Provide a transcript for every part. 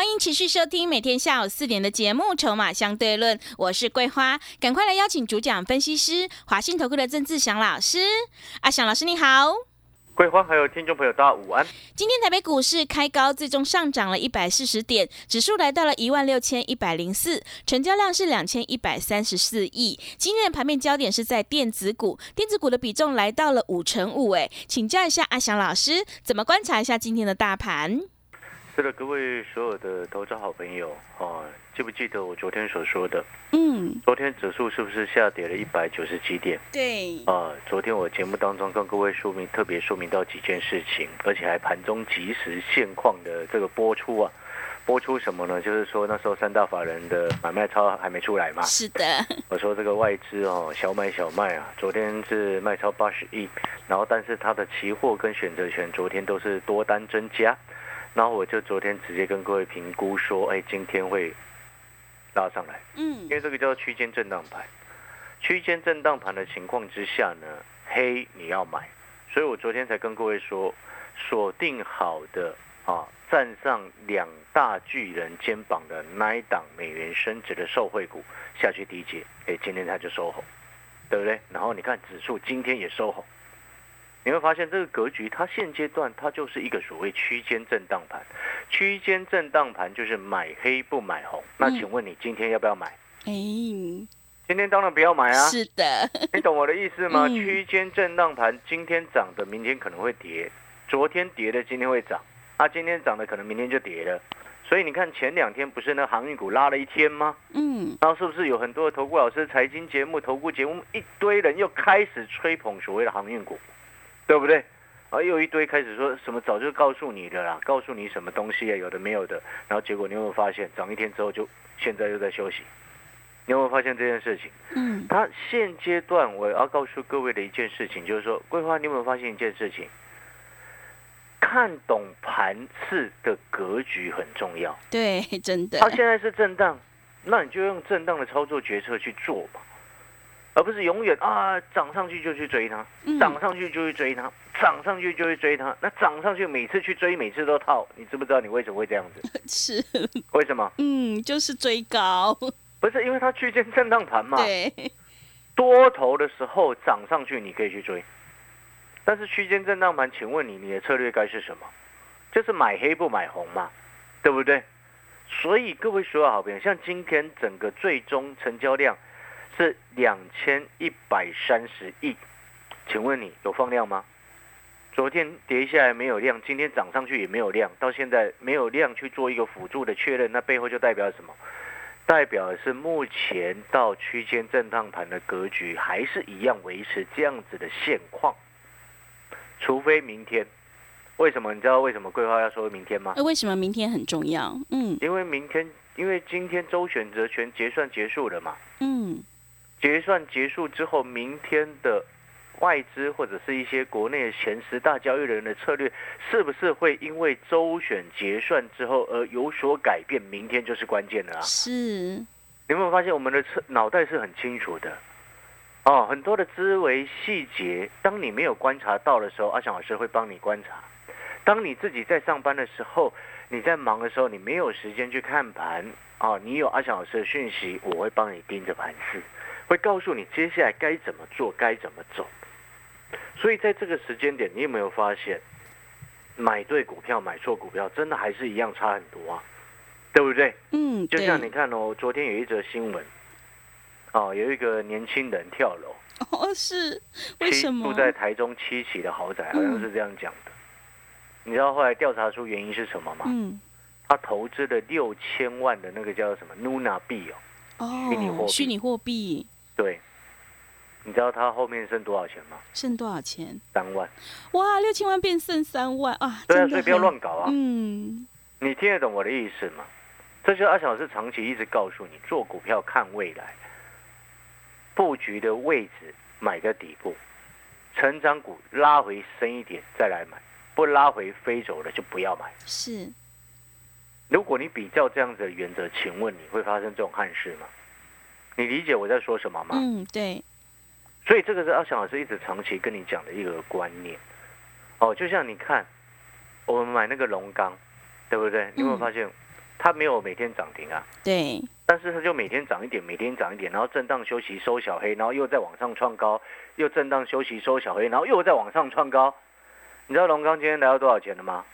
欢迎持续收听每天下午四点的节目《筹码相对论》，我是桂花，赶快来邀请主讲分析师华信投顾的郑志祥老师。阿祥老师你好，桂花还有听众朋友大家午安。今天台北股市开高，最终上涨了一百四十点，指数来到了一万六千一百零四，成交量是两千一百三十四亿。今天的盘面焦点是在电子股，电子股的比重来到了五成五。哎，请教一下阿祥老师，怎么观察一下今天的大盘？是的，各位所有的投资好朋友啊，记不记得我昨天所说的？嗯，昨天指数是不是下跌了一百九十几点？对，啊，昨天我节目当中跟各位说明，特别说明到几件事情，而且还盘中即时现况的这个播出啊，播出什么呢？就是说那时候三大法人的买卖超还没出来嘛。是的，我说这个外资哦，小买小卖啊，昨天是卖超八十亿，然后但是它的期货跟选择权昨天都是多单增加。然后我就昨天直接跟各位评估说，哎，今天会拉上来，嗯因，为这个叫区间震荡盘。区间震荡盘的情况之下呢，黑你要买，所以我昨天才跟各位说，锁定好的啊，站上两大巨人肩膀的那一档美元升值的受惠股下去低接，哎，今天它就收红，对不对？然后你看指数今天也收红。你会发现这个格局，它现阶段它就是一个所谓区间震荡盘，区间震荡盘就是买黑不买红。那嗯请问你今天要不要买？哎，今天当然不要买啊，是的，你懂我的意思吗？嗯区间震荡盘今天涨的，明天可能会跌；昨天跌的，今天会涨。啊，今天涨的可能明天就跌了。所以你看前两天不是那航运股拉了一天吗？嗯，然后是不是有很多的投顾老师、财经节目、投顾节目，一堆人又开始吹捧所谓的航运股，对不对？啊，又一堆开始说什么早就告诉你的啦，告诉你什么东西啊，有的没有的。然后结果你有没有发现，涨一天之后就现在又在休息？你有没有发现这件事情？嗯，他现阶段我要告诉各位的一件事情，就是说，桂花，你有没有发现一件事情？看懂盘次的格局很重要。对，真的它，现在是震荡，那你就用震荡的操作决策去做吧，而不是永远啊涨上去就去追它，嗯涨上去就去追它，涨上去就去追它。那涨上去每次去追，每次都套，你知不知道你为什么会这样子？是，为什么？嗯，就是追高，不是因为它区间震荡盘嘛？对，多头的时候涨上去你可以去追，但是区间震荡盘，请问你你的策略该是什么？就是买黑不买红嘛，对不对？所以各位所有好朋友，像今天整个最终成交量是两千一百三十亿，请问你有放量吗？昨天跌下来没有量，今天涨上去也没有量，到现在没有量去做一个辅助的确认，那背后就代表什么？代表的是目前到区间震荡盘的格局还是一样维持这样子的现况，除非明天。为什么？你知道为什么桂花要说明天吗？那为什么明天很重要？嗯因为明天，因为今天周选择权结算结束了嘛，嗯，结算结束之后，明天的外资或者是一些国内的前十大交易人的策略，是不是会因为周选结算之后而有所改变？明天就是关键的啦！是，你有没有发现我们的侧脑袋是很清楚的？哦，很多的思维细节，当你没有观察到的时候，阿翔老师会帮你观察。当你自己在上班的时候，你在忙的时候，你没有时间去看盘啊、你有阿翔老师的讯息，我会帮你盯着盘势，会告诉你接下来该怎么做，该怎么走。所以在这个时间点，你有没有发现，买对股票、买错股票，真的还是一样差很多啊，对不对？嗯，就像你看哦，昨天有一则新闻，哦，有一个年轻人跳楼，哦，是为什么？住在台中七期的豪宅，好像是这样讲的。你知道后来调查出原因是什么吗？嗯，他投资了六千万的那个叫什么 Nuna 币哦，虚拟货哦，币虚拟货币对，你知道他后面剩多少钱吗？剩多少钱？三万。哇，六千万变剩三万啊！对啊，所以不要乱搞啊。嗯，你听得懂我的意思吗？这就是阿翔老师长期一直告诉你，做股票看未来，布局的位置买个底部，成长股拉回深一点再来买，不拉回飞走了就不要买。是，如果你比较这样子的原则，请问你会发生这种憾事吗？你理解我在说什么吗？嗯，对，所以这个是阿翔老师一直长期跟你讲的一个观念。哦，就像你看，我们买那个龙钢，对不对？你有没有发现，它没有每天涨停啊？对，但是它就每天涨一点，每天涨一点，然后震荡休息收小黑，然后又再往上创高，又震荡休息收小黑，然后又再往上创高。你知道龙钢今天来到多少钱了吗？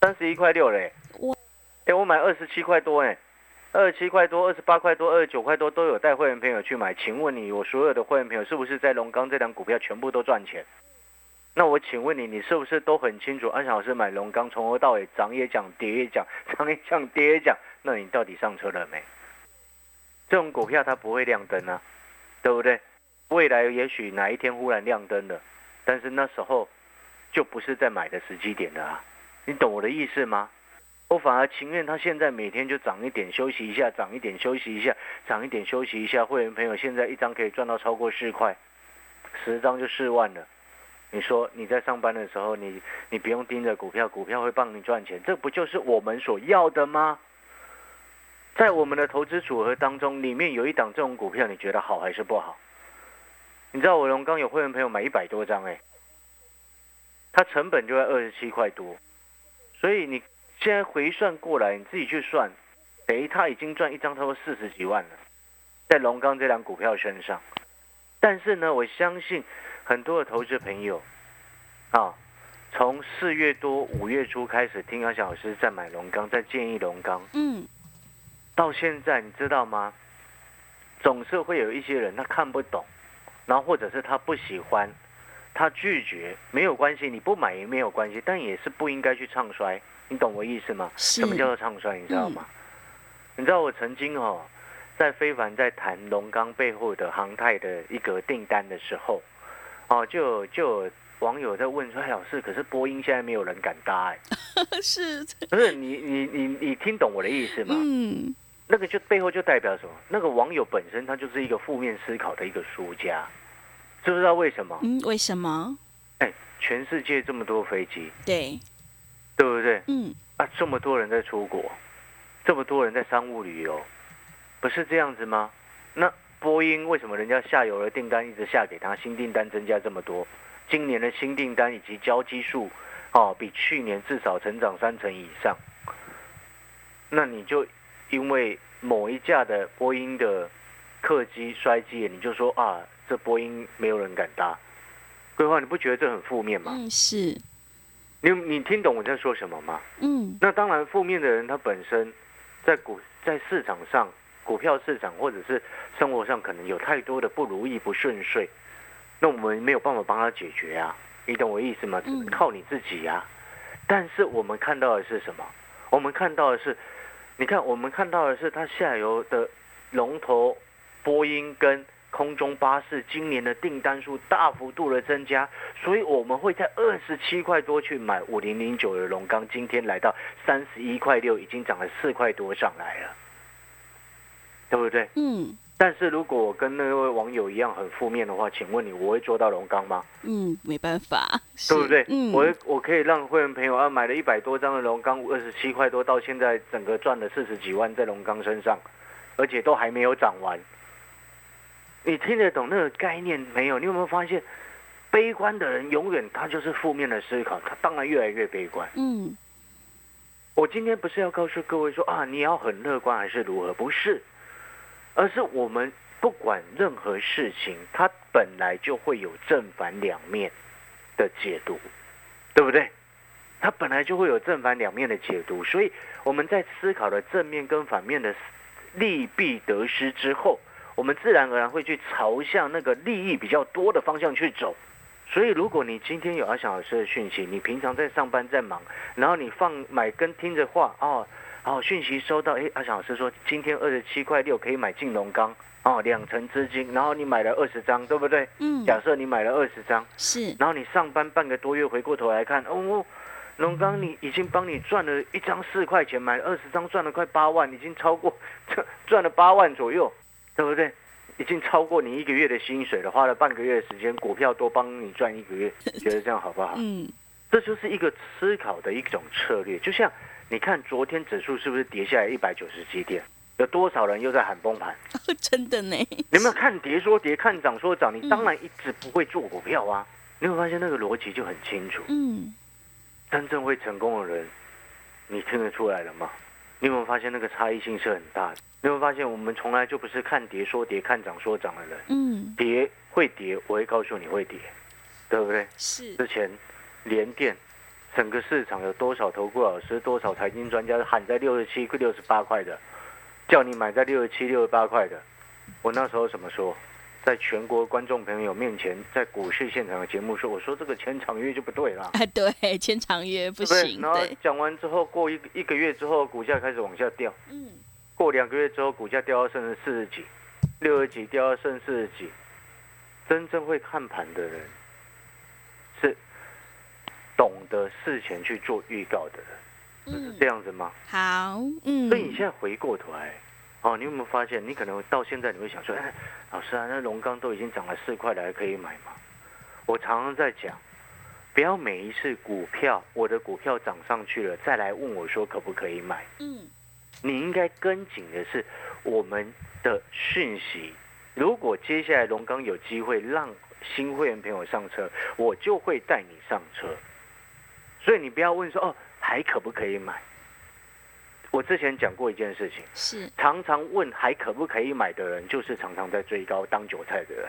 三十一块六嘞！我！哎，我买二十七块多哎，二十七块多、二十八块多、二十九块多都有带会员朋友去买。请问你，我所有的会员朋友是不是在龙钢这档股票全部都赚钱？那我请问你，你是不是都很清楚？安翔老师买龙钢从头到尾涨也讲，跌也讲，涨也讲，跌也讲。那你到底上车了没？这种股票它不会亮灯啊，对不对？未来也许哪一天忽然亮灯了，但是那时候就不是在买的时机点了啊。你懂我的意思吗？我反而情愿他现在每天就涨一点，休息一下，涨一点，休息一下，涨一点，休息一下。会员朋友现在一张可以赚到超过四块，十张就四万了。你说你在上班的时候，你你不用盯着股票，股票会帮你赚钱，这不就是我们所要的吗？在我们的投资组合当中，里面有一档这种股票，你觉得好还是不好？你知道我龙刚有会员朋友买一百多张，哎，他成本就在二十七块多，所以你现在回算过来，你自己去算，等于他已经赚一张超过四十几万了，在龙刚这两股票身上。但是呢，我相信很多的投资朋友，啊，从四月多五月初开始听阿小老师在买龙刚，在建议龙刚，嗯，到现在你知道吗？总是会有一些人他看不懂，然后或者是他不喜欢，他拒绝，没有关系，你不买也没有关系，但也是不应该去唱衰，你懂我意思吗？是什么叫做唱衰？你知道吗？你知道我曾经哦，在非凡在谈龙钢背后的航太的一个订单的时候，哦，就有就有网友在问说：“哎，老师，可是波音现在没有人敢搭哎。”是，不是你你你你听懂我的意思吗？嗯，那个就背后就代表什么？那个网友本身他就是一个负面思考的一个输家，知不知道为什么？嗯，为什么？哎，全世界这么多飞机，对，对不对？嗯，啊，这么多人在出国，这么多人在商务旅游，不是这样子吗？那波音为什么人家下游的订单一直下给他，新订单增加这么多？今年的新订单以及交机数，哦，比去年至少成长三成以上。那你就因为某一架的波音的客机摔机，你就说啊，这波音没有人敢搭，规划，你不觉得这很负面吗？嗯，是，你你听懂我在说什么吗？嗯，那当然，负面的人他本身在股在市场上、股票市场或者是生活上，可能有太多的不如意、不顺遂，那我们没有办法帮他解决啊，你懂我意思吗？只能靠你自己呀、但是我们看到的是什么？我们看到的是，你看，我们看到的是它下游的龙头波音跟空中巴士今年的订单数大幅度的增加，所以我们会在二十七块多去买五零零九的龙钢，今天来到三十一块六，已经涨了四块多上来了，对不对？嗯，但是如果我跟那位网友一样很负面的话，请问你我会做到龙钢吗？嗯，没办法，对不对？嗯，我我可以让会员朋友啊买了一百多张的龙钢，二十七块多，到现在整个赚了四十几万在龙钢身上，而且都还没有涨完。你听得懂那个概念没有？你有没有发现，悲观的人永远他就是负面的思考，他当然越来越悲观。嗯，我今天不是要告诉各位说啊，你要很乐观还是如何？不是，而是我们不管任何事情，它本来就会有正反两面的解读，对不对？它本来就会有正反两面的解读，所以我们在思考了正面跟反面的利弊得失之后，我们自然而然会去朝向那个利益比较多的方向去走。所以，如果你今天有阿翔老师的讯息，你平常在上班在忙，然后你放买跟听着话哦，哦，讯息收到，哎，阿翔老师说今天二十七块六可以买进龙钢哦，两成资金，然后你买了二十张，对不对？嗯，假设你买了二十张，是，然后你上班半个多月回过头来看，哦，龙刚你已经帮你赚了一张四块钱，买了二十张赚了快八万，已经超过 赚了八万左右，对不对？已经超过你一个月的薪水了，花了半个月的时间，股票多帮你赚一个月，觉得这样好不好？嗯，这就是一个思考的一种策略。就像你看昨天指数是不是跌下来一百九十几点？有多少人又在喊崩盘？真的呢？你有没有看跌说跌，看涨说涨？你当然一直不会做股票啊！你会发现那个逻辑就很清楚。嗯，真正会成功的人，你听得出来了吗？你有没有发现那个差异性是很大的？你有没有发现我们从来就不是看跌说跌，看涨说涨的人。嗯，跌会跌，我会告诉你会跌，对不对？是，之前连电整个市场有多少投顾老师、多少财经专家喊在六十七、六十八块的，叫你买在六十七、六十八块的，我那时候怎么说？在全国观众朋友面前，在股市现场的节目说，我说这个签长约就不对了。哎，对，签长约不？行，然后对，讲完之后，过一个一个月之后，股价开始往下掉。嗯，过两个月之后，股价掉到剩四十几、六十几，掉到剩四十几。真正会看盘的人，是懂得事前去做预告的人，是嗯这，样子吗？好，嗯，所以你现在回过头来，哦，你有没有发现，你可能到现在你会想说，哎，老师啊，那龙钢都已经涨了四块了，还可以买吗？我常常在讲，不要每一次股票我的股票涨上去了，再来问我说可不可以买。嗯，你应该跟紧的是我们的讯息。如果接下来龙钢有机会让新会员朋友上车，我就会带你上车。所以你不要问说哦还可不可以买。我之前讲过一件事情，是，常常问还可不可以买的人，就是常常在追高当韭菜的人，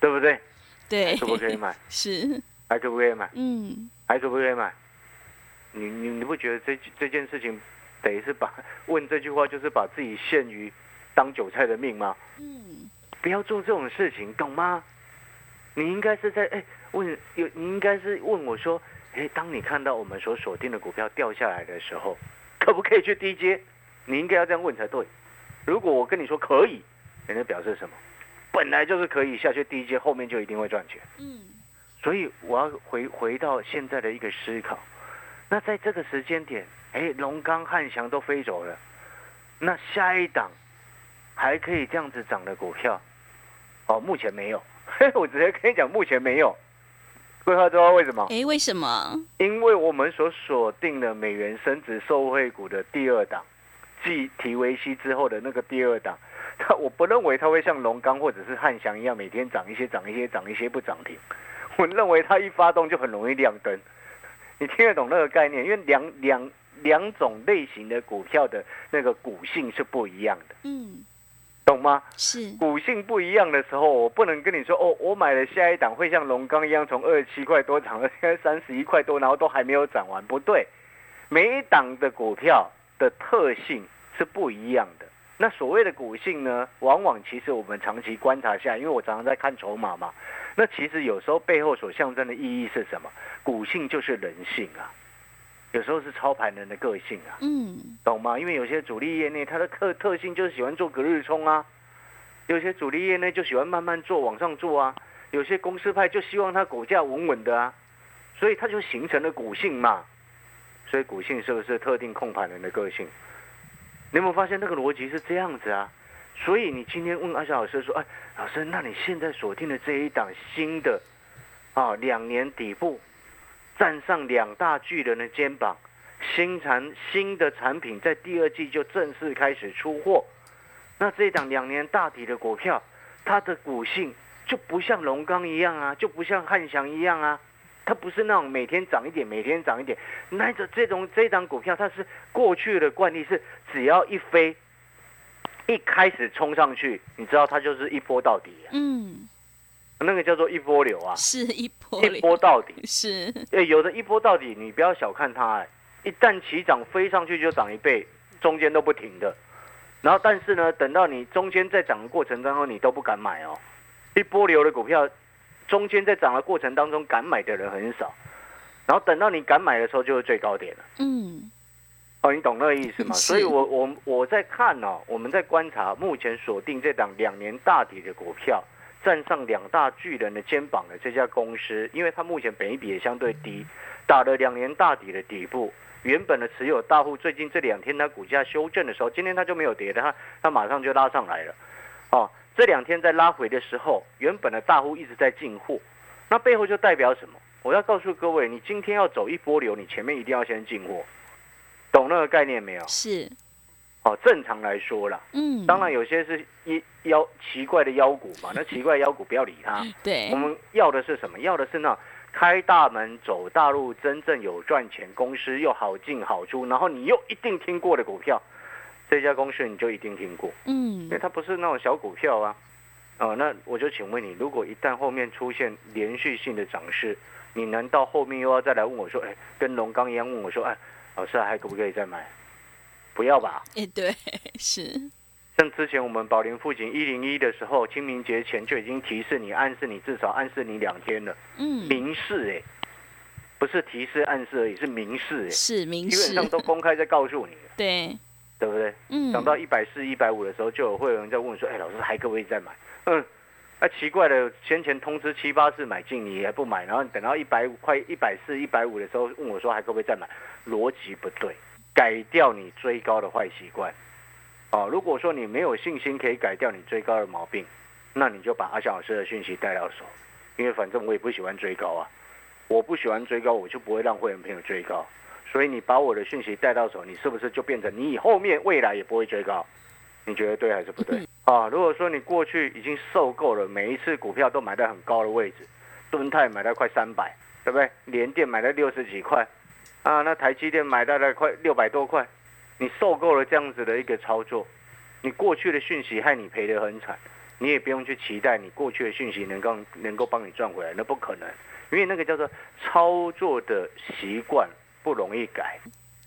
对不对？对，可不可以买？是，还可不可以买？嗯，还可不可以买？你你你不觉得这这件事情，等于是把问这句话就是把自己陷于当韭菜的命吗？嗯，不要做这种事情，懂吗？你应该是在哎问有，你应该是问我说，哎，当你看到我们所锁定的股票掉下来的时候，可不可以去低接？你应该要这样问才对。如果我跟你说可以，人家表示什么？本来就是可以下去低接，后面就一定会赚钱。嗯，所以我要回回到现在的一个思考，那在这个时间点，哎，龙刚、汉翔都飞走了，那下一档还可以这样子涨的股票，哦，目前没有。嘿，我直接跟你讲，目前没有。规划知道为什么？哎，为什么？因为我们所锁定的美元升值受惠股的第二档，继提维西之后的那个第二档，它我不认为它会像龙钢或者是汉翔一样每天涨一些、涨一些、涨一些不涨停。我认为它一发动就很容易亮灯。你听得懂那个概念？因为两两两种类型的股票的那个股性是不一样的，嗯，懂吗？是，股性不一样的时候，我不能跟你说哦，我买了下一档会像龙钢一样从二十七块多涨到 现在三十一块多，然后都还没有涨完，不对。每一档的股票的特性是不一样的。那所谓的股性呢，往往其实我们长期观察下，因为我常常在看筹码嘛，那其实有时候背后所象征的意义是什么？股性就是人性啊，有时候是操盘人的个性啊。嗯，懂吗？因为有些主力业内它的特特性就是喜欢做隔日冲啊，有些主力业内就喜欢慢慢做往上做啊，有些公司派就希望它股价稳稳的啊，所以它就形成了股性嘛。所以股性是不是特定控盘人的个性？你有没有发现那个逻辑是这样子啊？所以你今天问阿翔老师说，哎，老师，那你现在锁定的这一档新的啊，两年底部站上两大巨人的肩膀，新产新的产品在第二季就正式开始出货。那这档两年大底的股票，它的股性就不像龙钢一样啊，就不像汉翔一样啊，它不是那种每天涨一点，每天涨一点。那这这种这档股票，它是过去的惯例是只要一飞，一开始冲上去，你知道它就是一波到底、嗯，那个叫做一波流啊，是一波一，波到底。是，哎，有的一波到底，你不要小看它、哎，一旦起涨飞上去就涨一倍，中间都不停的。然后，但是呢，等到你中间在涨的过程当中，你都不敢买哦。一波流的股票，中间在涨的过程当中，敢买的人很少。然后等到你敢买的时候，就是最高点了。嗯，哦，你懂那个意思吗？所以我我我在看哦，我们在观察目前锁定这档两年大底的股票，站上两大巨人的肩膀的这家公司，因为它目前本益比也相对低，打了两年大底的底部，原本的持有大户最近这两天它股价修正的时候，今天它就没有跌的，它它马上就拉上来了。哦，这两天在拉回的时候，原本的大户一直在进货，那背后就代表什么？我要告诉各位，你今天要走一波流，你前面一定要先进货，懂那个概念没有？是，哦，正常来说啦，嗯，当然有些是一妖奇怪的妖股嘛，那奇怪的妖股不要理它。对我，们要的是什么？要的是那开大门走大路，真正有赚钱公司，又好进好出，然后你又一定听过的股票，这家公司你就一定听过，嗯因为它不是那种小股票啊。哦，那我就请问你，如果一旦后面出现连续性的涨势，你难道后面又要再来问我说，哎，跟龙刚一样问我说，哎，老师还可不可以再买？不要吧。哎，对，是，像之前我们宝林附近一零一的时候，清明节前就已经提示你、暗示你，至少暗示你两天了，嗯，明示哎、不是提示暗示而已，是明示哎、是明示，基本上都公开在告诉你了，对，对不对？嗯，涨到一百四、一百五的时候，就有会有人在问说：“哎，老师还可不可以再买？”嗯，那、奇怪的，先前通知七八次买进，你也不买，然后等到一百五、快一百四、一百五的时候问我说还可不可以再买？逻辑不对，改掉你追高的坏习惯。哦，如果说你没有信心可以改掉你追高的毛病，那你就把阿翔老师的讯息带到手，因为反正我也不喜欢追高啊，我不喜欢追高，我就不会让会员朋友追高。所以你把我的讯息带到手，你是不是就变成你以后面未来也不会追高？你觉得对还是不对？啊，如果说你过去已经受够了，每一次股票都买在很高的位置，敦泰买到快三百，对不对？联电买在六十几块，啊，那台积电买到了快六百多块，你受够了这样子的一个操作，你过去的讯息害你赔得很惨，你也不用去期待你过去的讯息能够能够帮你赚回来，那不可能，因为那个叫做操作的习惯不容易改。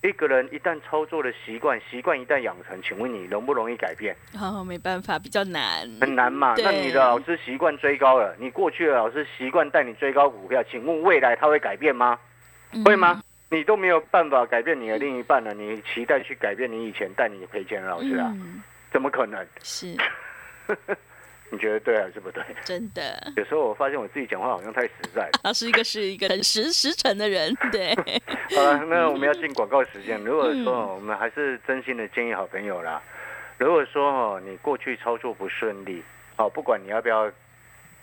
一个人一旦操作的习惯，习惯一旦养成，请问你容不容易改变？哦，没办法，比较难，很难嘛。那你的老师习惯追高了，你过去的老师习惯带你追高股票，请问未来他会改变吗？嗯会吗？？你都没有办法改变你的另一半了，你期待去改变你以前带你赔钱的老师啊？嗯，怎么可能？是 你觉得对还是不对？真的，有时候我发现我自己讲话好像太实在了。老师一个是一个很实实诚的人，对，好了，那我们要进广告时间。如果嗯说我们还是真心的建议好朋友啦，如果说哦你过去操作不顺利，哦不管你要不要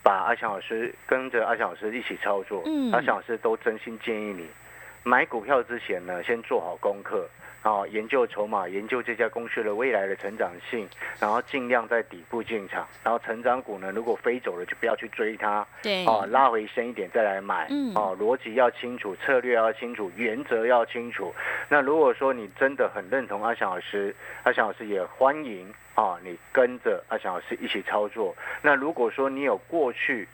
把阿翔老师跟着阿翔老师一起操作，嗯阿翔老师都真心建议你买股票之前呢，先做好功课。啊，研究筹码，研究这家公司的未来的成长性，然后尽量在底部进场，然后成长股呢，如果飞走了就不要去追它，对，哦，拉回深一点再来买。嗯哦，逻辑要清楚，策略要清楚，原则要清楚。那如果说你真的很认同阿翔老师，阿翔老师也欢迎啊，你跟着阿翔老师一起操作。那如果说你有过去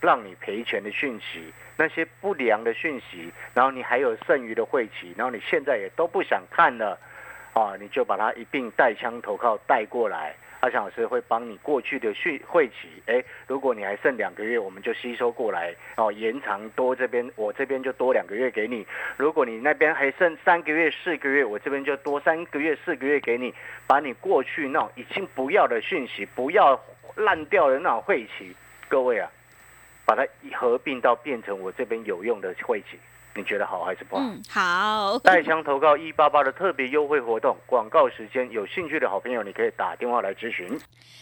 让你赔钱的讯息，那些不良的讯息，然后你还有剩余的晦气，然后你现在也都不想看了，啊，你就把它一并带枪投靠带过来。阿翔老师会帮你过去的讯晦气，哎，如果你还剩两个月，我们就吸收过来哦，延长多这边，我这边就多两个月给你。如果你那边还剩三个月、四个月，我这边就多三个月、四个月给你，把你过去那种已经不要的讯息、不要烂掉的那种晦气，各位啊，把它合并到变成我这边有用的晦气，你觉得好还是不好？嗯，好，带枪投靠一八八的特别优惠活动，广告时间，有兴趣的好朋友你可以打电话来咨询。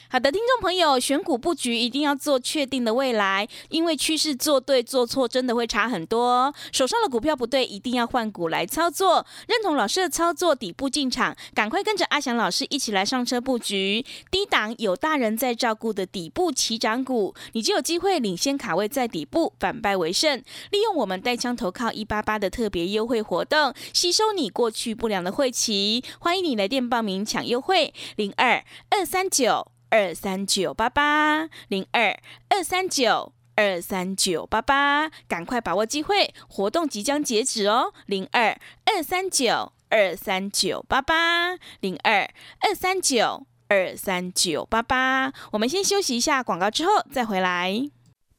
好的，听众朋友，选股布局一定要做确定的未来，因为趋势做对做错真的会差很多哦。手上的股票不对，一定要换股来操作。认同老师的操作，底部进场，赶快跟着阿翔老师一起来上车布局低档有大人在照顾的底部起涨股，你就有机会领先卡位在底部，反败为胜。利用我们带枪投靠一八八的特别优惠活动，吸收你过去不良的晦气。欢迎你来电报名抢优惠，零二二三九。二三九八八零二二三九二三九八八，赶快把握机会，活动即将截止哦！零二二三九二三九八八零二二三九二三九八八。我们先休息一下广告，之后再回来。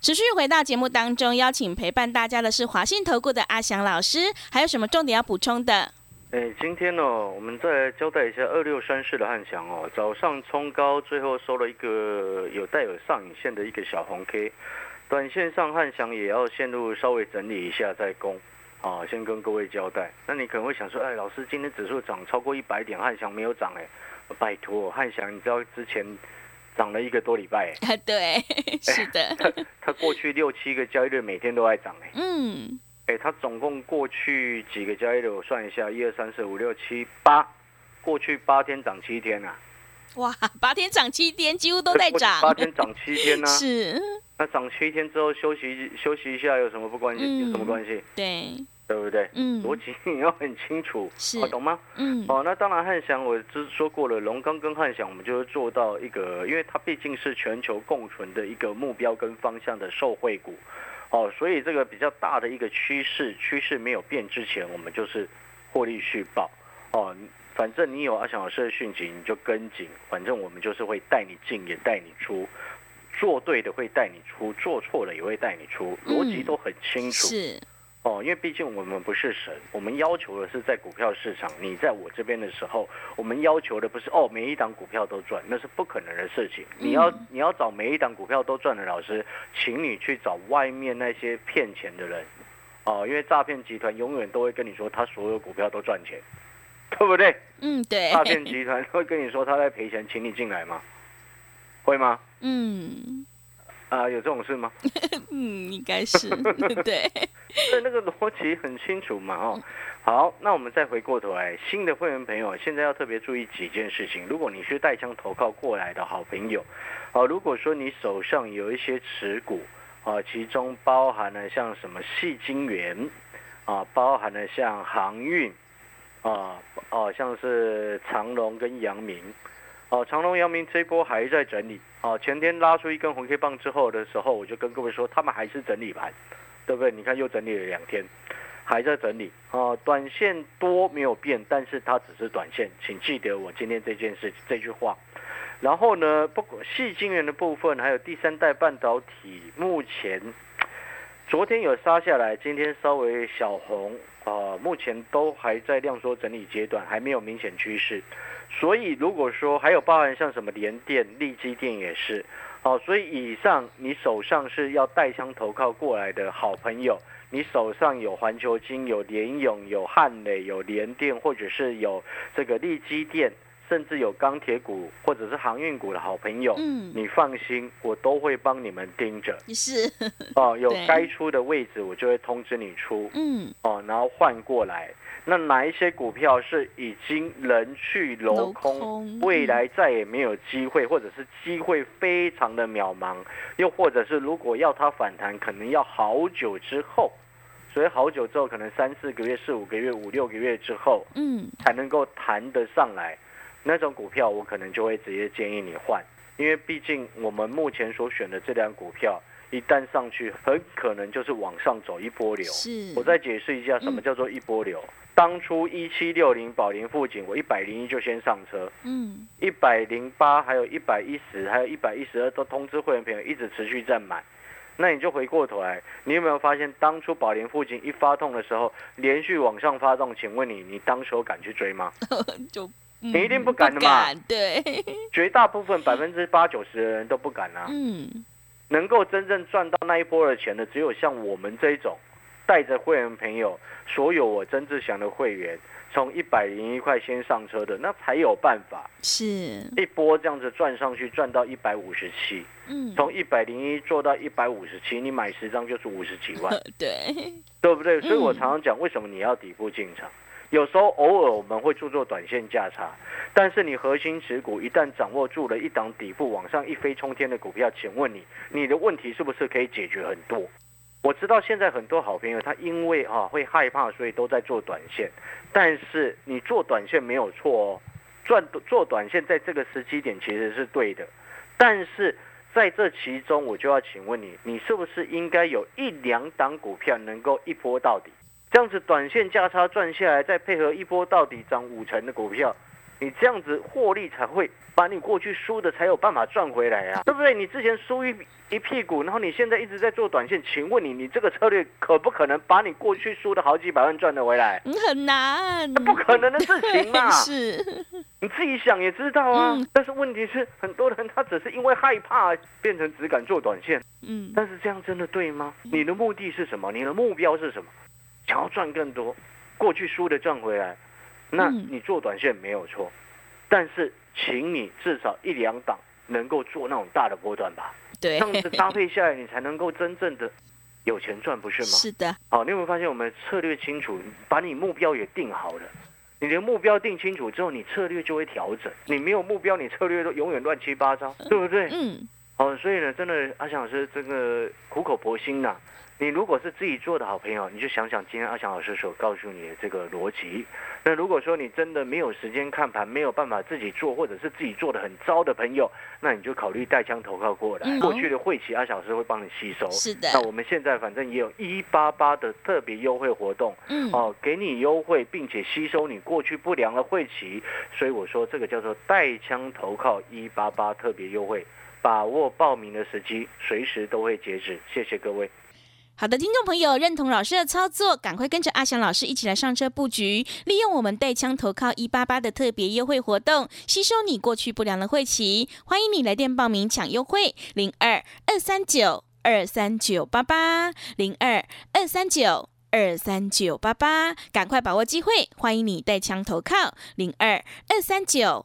持续回到节目当中，邀请陪伴大家的是华信投顾的阿翔老师，还有什么重点要补充的？哎，今天呢，我们再来交代一下二六三四的汉翔哦，早上冲高，最后收了一个有带有上影线的一个小红 K，短线上汉翔也要陷入稍微整理一下再攻，啊，先跟各位交代。那你可能会想说，哎，老师今天指数涨超过一百点，汉翔没有涨，哎，拜托，汉翔你知道之前涨了一个多礼拜，啊，对，是的，它它过去六七个交易日每天都在涨，哎，嗯，哎，它总共过去几个交易日，我算一下，一二三四五六七八，过去八天涨七天啊，哇，八天涨七天，几乎都在涨，八天涨七天呢、是，那涨七天之后休息休息一下有什么不关系？嗯有什么关系？对，对不对？嗯，逻辑你要很清楚，是。哦懂吗？嗯，哦，那当然汉翔我之说过了，龙刚跟汉翔我们就是做到一个，因为它毕竟是全球共存的一个目标跟方向的受惠股，哦，所以这个比较大的一个趋势，趋势没有变之前，我们就是获利续报，哦，反正你有阿翔老师的讯息你就跟紧，反正我们就是会带你进也带你出，做对的会带你出，做错了也会带你出，逻辑嗯。都很清楚。是，哦，因为毕竟我们不是神，我们要求的是在股票市场，你在我这边的时候，我们要求的不是哦每一档股票都赚，那是不可能的事情。你要嗯你要找每一档股票都赚的老师，请你去找外面那些骗钱的人，哦，因为诈骗集团永远都会跟你说他所有股票都赚钱，对不对？嗯，对，诈骗集团会跟你说他在赔钱，请你进来吗？会吗？嗯啊、有这种事吗？嗯，应该是，对，对，那个逻辑很清楚嘛，哦。好，那我们再回过头来，新的会员朋友现在要特别注意几件事情。如果你是带枪投靠过来的好朋友，哦，如果说你手上有一些持股，啊，其中包含了像什么细晶元，啊，包含了像航运，啊，哦、像是长隆跟阳明，哦，长隆、阳明这波还在整理，哦，前天拉出一根红 K 棒之后的时候，我就跟各位说，他们还是整理盘，对不对？你看又整理了两天，还在整理，哦，短线多没有变，但是它只是短线，请记得我今天这件事这句话。然后呢，不管细晶圆的部分，还有第三代半导体，目前昨天有杀下来，今天稍微小红，啊，目前都还在量缩整理阶段，还没有明显趋势。所以如果说还有包含像什么联电、利基电也是，哦，所以以上你手上是要带枪投靠过来的好朋友，你手上有环球金、有联勇、有汉磊、有联电，或者是有这个利基电，甚至有钢铁股或者是航运股的好朋友，嗯，你放心，我都会帮你们盯着是，哦。有 对该出的位置，我就会通知你出嗯，哦，然后换过来。那哪一些股票是已经人去楼空未来再也没有机会，或者是机会非常的渺茫，又或者是如果要它反弹，可能要好久之后，所以好久之后，可能三四个月、四五个月、五六个月之后，嗯，才能够谈得上来，那种股票我可能就会直接建议你换，因为毕竟我们目前所选的这两股票一旦上去，很可能就是往上走一波流。是，我再解释一下什么嗯叫做一波流。当初一七六零宝林附近，我一百零一就先上车，嗯，一百零八还有一百一十还有一百一十二都通知会员朋友一直持续在买。那你就回过头来，你有没有发现当初宝林附近一发动的时候，连续往上发动？请问你，你当时有敢去追吗？就你你一定不敢的嘛对，绝大部分百分之八九十的人都不敢啊。嗯，能够真正赚到那一波的钱的，只有像我们这一种带着会员朋友，所有我曾志祥的会员，从一百零一块先上车的，那才有办法是，一波这样子赚上去，赚到一百五十七，嗯，从一百零一做到一百五十七，你买十张就是五十几万，对，对不对？所以我嗯常常讲，为什么你要底部进场？有时候偶尔我们会做做短线价差，但是你核心持股一旦掌握住了一档底部往上一飞冲天的股票，请问你，你的问题是不是可以解决很多？我知道现在很多好朋友他因为啊会害怕，所以都在做短线，但是你做短线没有错哦，赚做短线在这个时机点其实是对的，但是在这其中，我就要请问你，你是不是应该有一两档股票能够一波到底？这样子短线价差赚下来，再配合一波到底涨五成的股票，你这样子获利才会把你过去输的才有办法赚回来啊，对不对？你之前输一一屁股，然后你现在一直在做短线，请问你，你这个策略可不可能把你过去输的好几百万赚得回来？嗯很难，那不可能的事情嘛！是，你自己想也知道啊。嗯但是问题是，很多人他只是因为害怕，变成只敢做短线。嗯，但是这样真的对吗？你的目的是什么？你的目标是什么？想要赚更多，过去输的赚回来，那嗯你做短线没有错，但是请你至少一两档能够做那种大的波段吧，对这，样子搭配下来，你才能够真正的有钱赚，不是吗？是的，好，你有没有发现我们策略清楚，把你目标也定好了？你的目标定清楚之后，你策略就会调整。你没有目标，你策略都永远乱七八糟，对不对？嗯，哦，所以呢，真的阿翔老师这个苦口婆心呐、你如果是自己做的好朋友，你就想想今天阿翔老师所告诉你的这个逻辑。那如果说你真的没有时间看盘，没有办法自己做，或者是自己做的很糟的朋友，那你就考虑带枪投靠过来。嗯。过去的会期，阿翔老师会帮你吸收。是的。那我们现在反正也有一八八的特别优惠活动，嗯，哦，给你优惠，并且吸收你过去不良的晦气，所以我说这个叫做带枪投靠一八八特别优惠，把握报名的时机，随时都会截止。谢谢各位。好的，听众朋友，认同老师的操作，赶快跟着阿翔老师一起来上车布局，利用我们带枪投靠一八八的特别优惠活动，吸收你过去不良的晦气。欢迎你来电报名抢优惠，零二二三九二三九八八零二二三九。二三九八八，赶快把握机会！欢迎你带枪投靠零二二三九